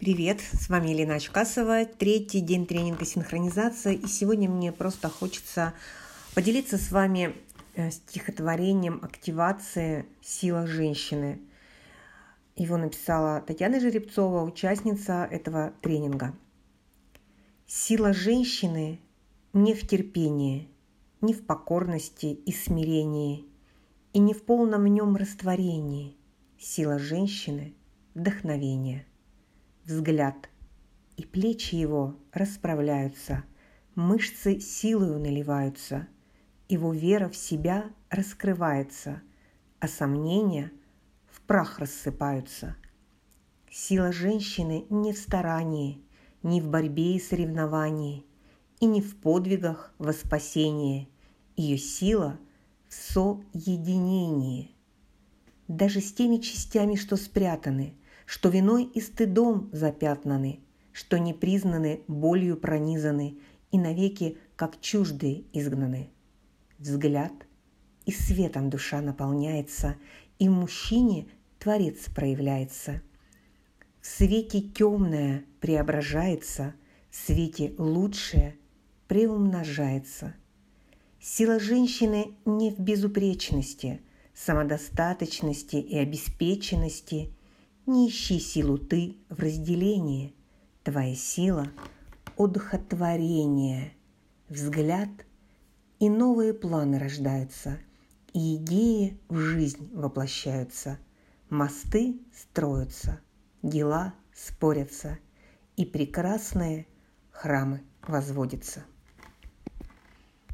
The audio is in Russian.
Привет, с вами Елена Очкасова, третий день тренинга синхронизация, и сегодня мне просто хочется поделиться с вами э, стихотворением активации «Сила женщины». Его написала Татьяна Жеребцова, участница этого тренинга. Сила женщины не в терпении, не в покорности и смирении, и не в полном в нем растворении. Сила женщины – вдохновение – взгляд, и плечи его расправляются, мышцы силою наливаются, его вера в себя раскрывается, а сомнения в прах рассыпаются. Сила женщины не в старании, не в борьбе и соревновании, и не в подвигах во спасение. Ее сила в соединении. Даже с теми частями, что спрятаны – что виной и стыдом запятнаны, что не признаны, болью пронизаны и навеки, как чуждые, изгнаны. Взгляд и светом душа наполняется, и в мужчине Творец проявляется. В свете темное преображается, в свете лучшее преумножается. Сила женщины не в безупречности, самодостаточности и обеспеченности – не ищи силу ты в разделении. Твоя сила – одухотворение, взгляд и новые планы рождаются, и идеи в жизнь воплощаются, мосты строятся, дела спорятся, и прекрасные храмы возводятся –